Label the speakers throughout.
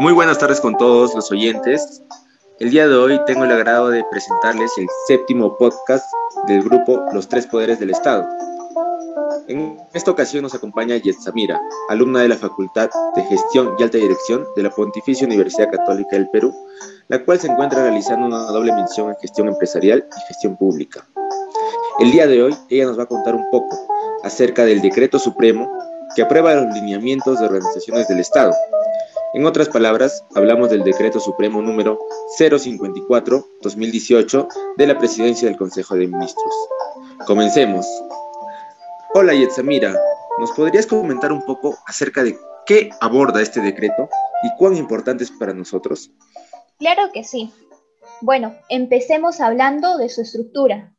Speaker 1: Muy buenas tardes con todos los oyentes. El día de hoy tengo el agrado de presentarles el séptimo podcast del grupo Los Tres Poderes del Estado. En esta ocasión nos acompaña Yetsamira, alumna de la Facultad de Gestión y Alta Dirección de la Pontificia Universidad Católica del Perú, la cual se encuentra realizando una doble mención en gestión empresarial y gestión pública. El día de hoy ella nos va a contar un poco acerca del decreto supremo que aprueba los lineamientos de organizaciones del Estado. En otras palabras, hablamos del decreto supremo número 054-2018 de la Presidencia del Consejo de Ministros. Comencemos. Hola Yetzamira, ¿nos podrías comentar un poco acerca de qué aborda este decreto y cuán importante es para nosotros?
Speaker 2: Claro que sí. Bueno, empecemos hablando de su estructura.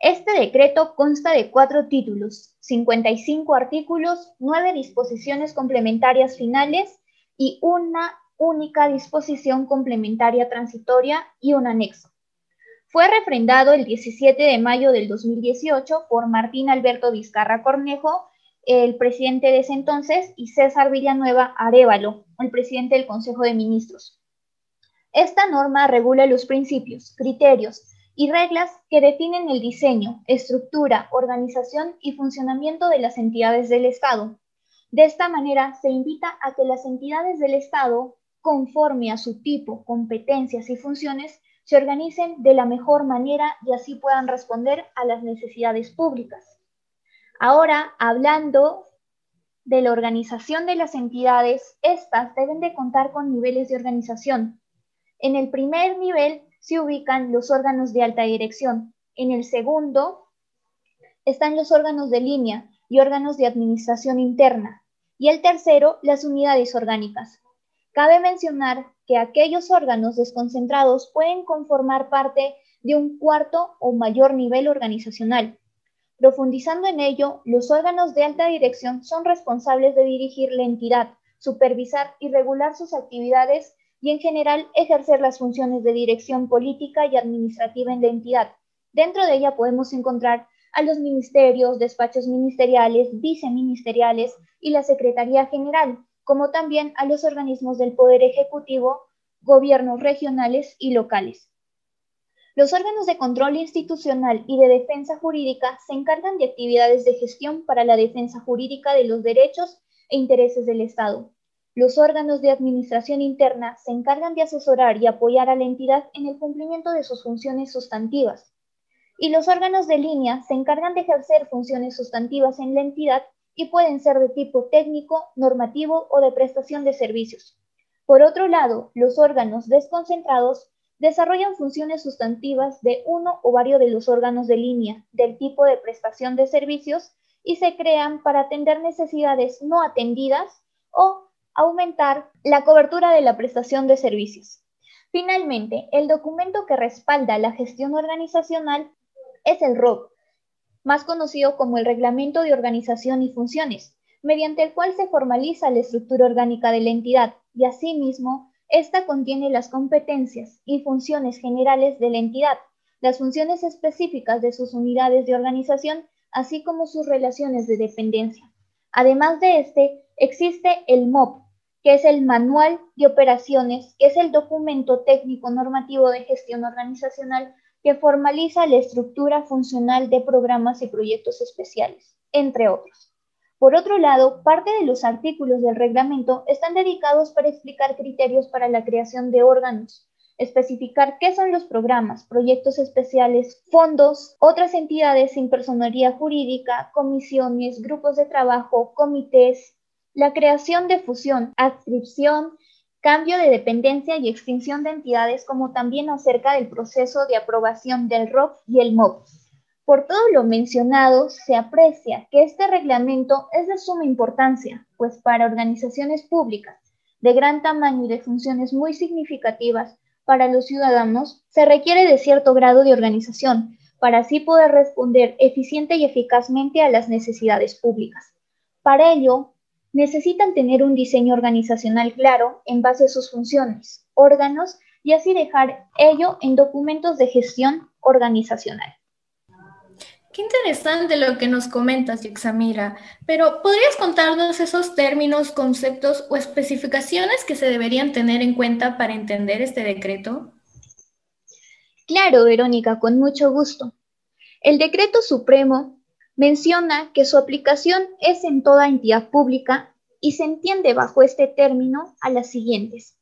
Speaker 2: Este decreto consta de cuatro títulos, 55 artículos, nueve disposiciones complementarias finales y una única disposición complementaria transitoria y un anexo. Fue refrendado el 17 de mayo del 2018 por Martín Alberto Vizcarra Cornejo, el presidente de ese entonces, y César Villanueva Arevalo, el presidente del Consejo de Ministros. Esta norma regula los principios, criterios, y reglas que definen el diseño, estructura, organización y funcionamiento de las entidades del Estado. De esta manera, se invita a que las entidades del Estado, conforme a su tipo, competencias y funciones, se organicen de la mejor manera y así puedan responder a las necesidades públicas. Ahora, hablando de la organización de las entidades, estas deben de contar con niveles de organización. En el primer nivel se ubican los órganos de alta dirección. En el segundo están los órganos de línea y órganos de administración interna. Y el tercero, las unidades orgánicas. Cabe mencionar que aquellos órganos desconcentrados pueden conformar parte de un cuarto o mayor nivel organizacional. Profundizando en ello, los órganos de alta dirección son responsables de dirigir la entidad, supervisar y regular sus actividades y en general ejercer las funciones de dirección política y administrativa en la entidad. Dentro de ella podemos encontrar a los ministerios, despachos ministeriales, viceministeriales y la Secretaría General, como también a los organismos del Poder Ejecutivo, gobiernos regionales y locales. Los órganos de control institucional y de defensa jurídica se encargan de actividades de gestión para la defensa jurídica de los derechos e intereses del Estado, los órganos de administración interna se encargan de asesorar y apoyar a la entidad en el cumplimiento de sus funciones sustantivas. Y los órganos de línea se encargan de ejercer funciones sustantivas en la entidad y pueden ser de tipo técnico, normativo o de prestación de servicios. Por otro lado, los órganos desconcentrados desarrollan funciones sustantivas de uno o varios de los órganos de línea del tipo de prestación de servicios y se crean para atender necesidades no atendidas o aumentar la cobertura de la prestación de servicios. Finalmente, el documento que respalda la gestión organizacional es el ROC, más conocido como el Reglamento de Organización y Funciones, mediante el cual se formaliza la estructura orgánica de la entidad y asimismo, esta contiene las competencias y funciones generales de la entidad, las funciones específicas de sus unidades de organización, así como sus relaciones de dependencia. Además de este, existe el MOP, que es el Manual de Operaciones, que es el documento técnico normativo de gestión organizacional que formaliza la estructura funcional de programas y proyectos especiales, entre otros. Por otro lado, parte de los artículos del reglamento están dedicados para explicar criterios para la creación de órganos, especificar qué son los programas, proyectos especiales, fondos, otras entidades sin personería jurídica, comisiones, grupos de trabajo, comités, la creación de fusión, adscripción, cambio de dependencia y extinción de entidades, como también acerca del proceso de aprobación del ROC y el MOB. Por todo lo mencionado, se aprecia que este reglamento es de suma importancia, pues para organizaciones públicas de gran tamaño y de funciones muy significativas para los ciudadanos, se requiere de cierto grado de organización para así poder responder eficiente y eficazmente a las necesidades públicas. Para ello, necesitan tener un diseño organizacional claro en base a sus funciones, órganos y así dejar ello en documentos de gestión organizacional.
Speaker 3: Qué interesante lo que nos comentas, Yexamira. Pero ¿podrías contarnos esos términos, conceptos o especificaciones que se deberían tener en cuenta para entender este decreto?
Speaker 2: Claro, Verónica, con mucho gusto. El decreto supremo menciona que su aplicación es en toda entidad pública y se entiende bajo este término a las siguientes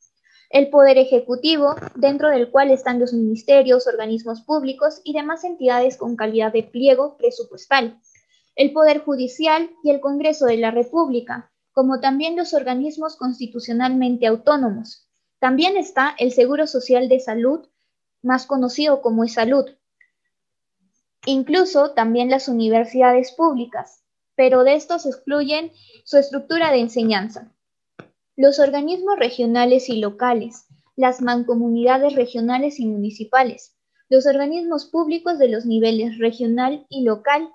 Speaker 2: el Poder Ejecutivo, dentro del cual están los ministerios, organismos públicos y demás entidades con calidad de pliego presupuestal, el Poder Judicial y el Congreso de la República, como también los organismos constitucionalmente autónomos. También está el Seguro Social de Salud, más conocido como Salud. Incluso también las universidades públicas, pero de estos excluyen su estructura de enseñanza los organismos regionales y locales, las mancomunidades regionales y municipales, los organismos públicos de los niveles regional y local,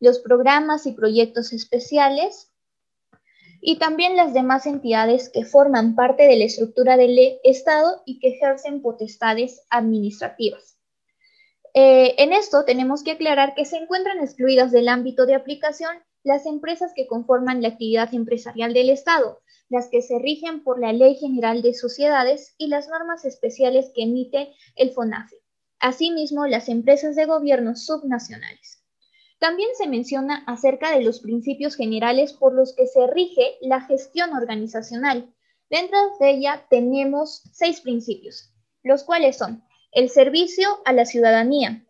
Speaker 2: los programas y proyectos especiales y también las demás entidades que forman parte de la estructura del Estado y que ejercen potestades administrativas. Eh, en esto tenemos que aclarar que se encuentran excluidas del ámbito de aplicación las empresas que conforman la actividad empresarial del Estado, las que se rigen por la Ley General de Sociedades y las normas especiales que emite el FONAFE, asimismo las empresas de gobierno subnacionales. También se menciona acerca de los principios generales por los que se rige la gestión organizacional. Dentro de ella tenemos seis principios, los cuales son el servicio a la ciudadanía,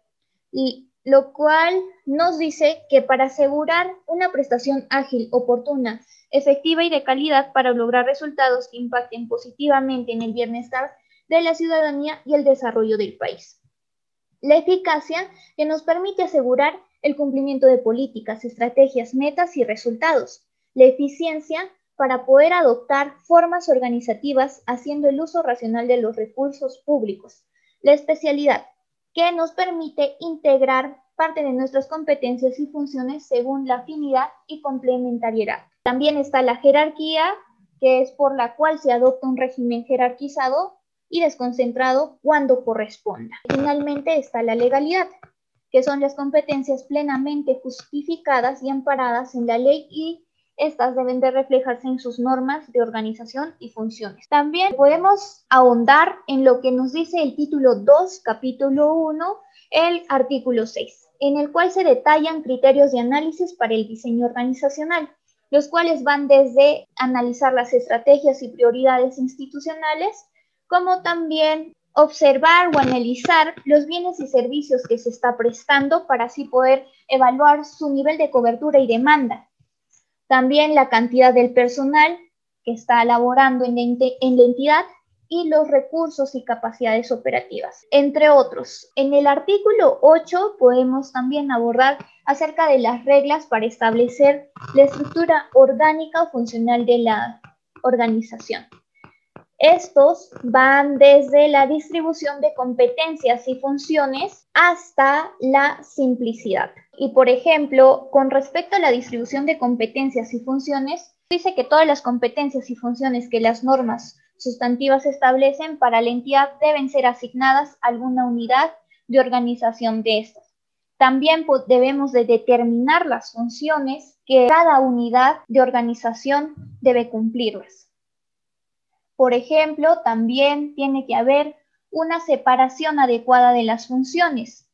Speaker 2: y lo cual nos dice que para asegurar una prestación ágil, oportuna efectiva y de calidad para lograr resultados que impacten positivamente en el bienestar de la ciudadanía y el desarrollo del país. La eficacia que nos permite asegurar el cumplimiento de políticas, estrategias, metas y resultados. La eficiencia para poder adoptar formas organizativas haciendo el uso racional de los recursos públicos. La especialidad que nos permite integrar parte de nuestras competencias y funciones según la afinidad y complementariedad. También está la jerarquía, que es por la cual se adopta un régimen jerarquizado y desconcentrado cuando corresponda. Finalmente está la legalidad, que son las competencias plenamente justificadas y amparadas en la ley y estas deben de reflejarse en sus normas de organización y funciones. También podemos ahondar en lo que nos dice el título 2, capítulo 1, el artículo 6, en el cual se detallan criterios de análisis para el diseño organizacional los cuales van desde analizar las estrategias y prioridades institucionales, como también observar o analizar los bienes y servicios que se está prestando para así poder evaluar su nivel de cobertura y demanda. También la cantidad del personal que está laborando en la, en la entidad y los recursos y capacidades operativas, entre otros. En el artículo 8 podemos también abordar acerca de las reglas para establecer la estructura orgánica o funcional de la organización. Estos van desde la distribución de competencias y funciones hasta la simplicidad. Y por ejemplo, con respecto a la distribución de competencias y funciones, dice que todas las competencias y funciones que las normas sustantivas establecen para la entidad deben ser asignadas a alguna unidad de organización de estas. También debemos de determinar las funciones que cada unidad de organización debe cumplirlas. Por ejemplo, también tiene que haber una separación adecuada de las funciones.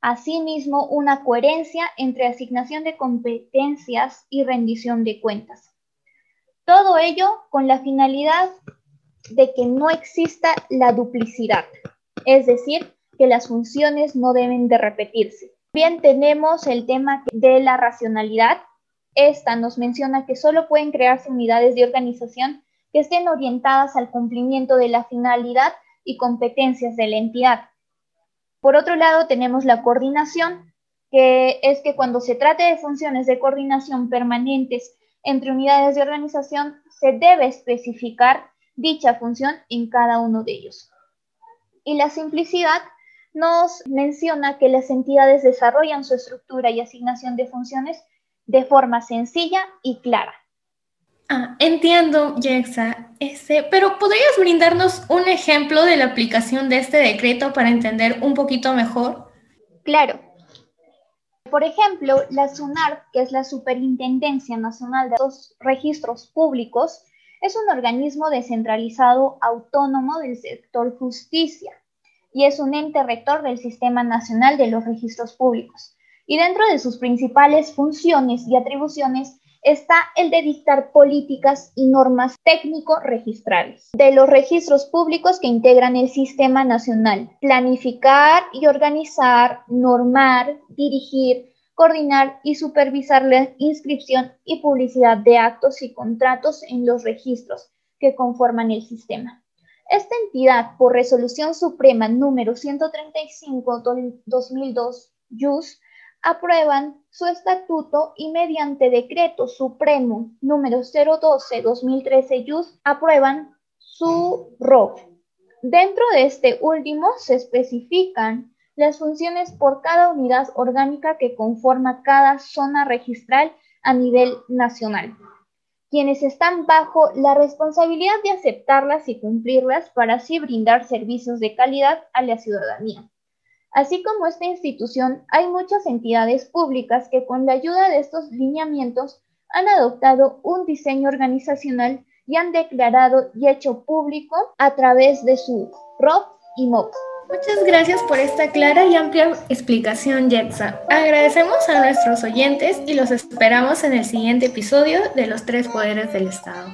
Speaker 2: Asimismo, una coherencia entre asignación de competencias y rendición de cuentas. Todo ello con la finalidad de que no exista la duplicidad, es decir, que las funciones no deben de repetirse. Bien, tenemos el tema de la racionalidad. Esta nos menciona que solo pueden crearse unidades de organización que estén orientadas al cumplimiento de la finalidad y competencias de la entidad. Por otro lado, tenemos la coordinación, que es que cuando se trate de funciones de coordinación permanentes entre unidades de organización, se debe especificar dicha función en cada uno de ellos. Y la simplicidad nos menciona que las entidades desarrollan su estructura y asignación de funciones de forma sencilla y clara.
Speaker 3: Ah, entiendo, Jexa. Este, pero ¿podrías brindarnos un ejemplo de la aplicación de este decreto para entender un poquito mejor?
Speaker 2: Claro. Por ejemplo, la SUNAR, que es la Superintendencia Nacional de los Registros Públicos, es un organismo descentralizado autónomo del sector justicia y es un ente rector del Sistema Nacional de los Registros Públicos. Y dentro de sus principales funciones y atribuciones está el de dictar políticas y normas técnico-registrales de los registros públicos que integran el sistema nacional, planificar y organizar, normar, dirigir, coordinar y supervisar la inscripción y publicidad de actos y contratos en los registros que conforman el sistema. Esta entidad, por resolución suprema número 135-2002, JUS, aprueban su estatuto y mediante decreto supremo número 012-2013, JUS, aprueban su ROP. Dentro de este último se especifican las funciones por cada unidad orgánica que conforma cada zona registral a nivel nacional, quienes están bajo la responsabilidad de aceptarlas y cumplirlas para así brindar servicios de calidad a la ciudadanía. Así como esta institución, hay muchas entidades públicas que con la ayuda de estos lineamientos han adoptado un diseño organizacional y han declarado y hecho público a través de su ROP y MOP.
Speaker 3: Muchas gracias por esta clara y amplia explicación, Jetsa. Agradecemos a nuestros oyentes y los esperamos en el siguiente episodio de Los Tres Poderes del Estado.